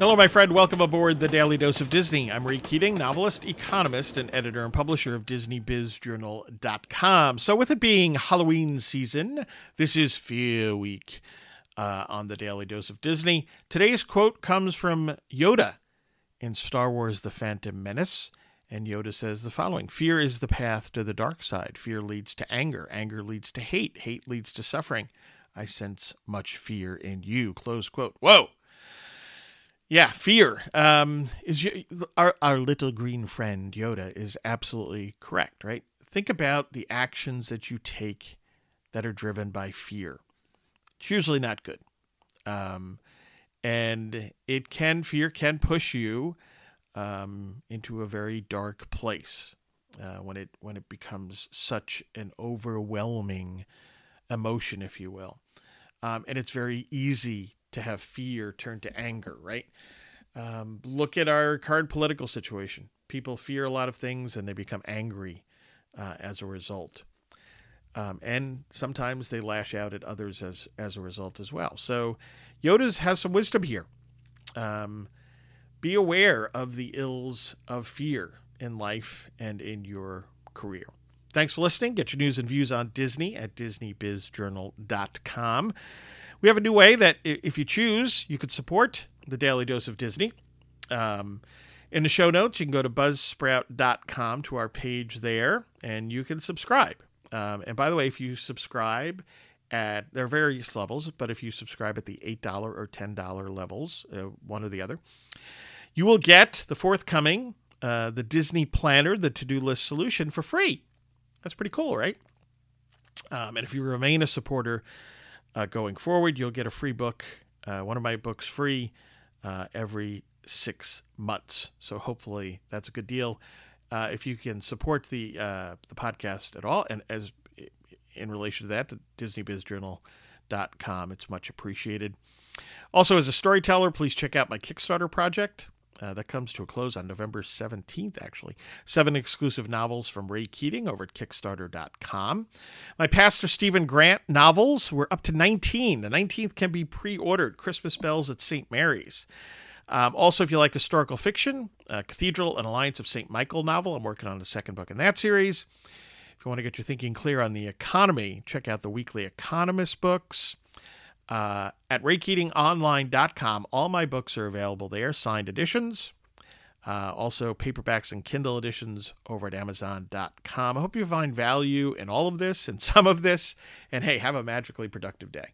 Hello, my friend. Welcome aboard the Daily Dose of Disney. I'm Ray Keating, novelist, economist, and editor and publisher of DisneyBizJournal.com. So, with it being Halloween season, this is Fear Week uh, on the Daily Dose of Disney. Today's quote comes from Yoda in Star Wars The Phantom Menace. And Yoda says the following Fear is the path to the dark side. Fear leads to anger. Anger leads to hate. Hate leads to suffering. I sense much fear in you. Close quote. Whoa. Yeah, fear um, is our our little green friend Yoda is absolutely correct, right? Think about the actions that you take that are driven by fear. It's usually not good, um, and it can fear can push you um, into a very dark place uh, when it when it becomes such an overwhelming emotion, if you will, um, and it's very easy to have fear turn to anger, right? Um, look at our current political situation. People fear a lot of things and they become angry uh, as a result. Um, and sometimes they lash out at others as, as a result as well. So Yoda's has some wisdom here. Um, be aware of the ills of fear in life and in your career. Thanks for listening. Get your news and views on Disney at DisneyBizJournal.com. We have a new way that if you choose, you could support the Daily Dose of Disney. Um, in the show notes, you can go to buzzsprout.com to our page there and you can subscribe. Um, and by the way, if you subscribe at, there are various levels, but if you subscribe at the $8 or $10 levels, uh, one or the other, you will get the forthcoming, uh, the Disney Planner, the to do list solution for free. That's pretty cool, right? Um, and if you remain a supporter, uh, going forward. You'll get a free book, uh, one of my books free uh, every six months. So hopefully that's a good deal. Uh, if you can support the uh, the podcast at all, and as in relation to that, the DisneyBizJournal.com, it's much appreciated. Also, as a storyteller, please check out my Kickstarter project. Uh, that comes to a close on November 17th, actually. Seven exclusive novels from Ray Keating over at Kickstarter.com. My Pastor Stephen Grant novels were up to 19. The 19th can be pre ordered Christmas Bells at St. Mary's. Um, also, if you like historical fiction, uh, Cathedral and Alliance of St. Michael novel. I'm working on the second book in that series. If you want to get your thinking clear on the economy, check out the weekly Economist books. Uh, at RayKeatingOnline.com, all my books are available there, signed editions. Uh, also, paperbacks and Kindle editions over at Amazon.com. I hope you find value in all of this and some of this. And hey, have a magically productive day.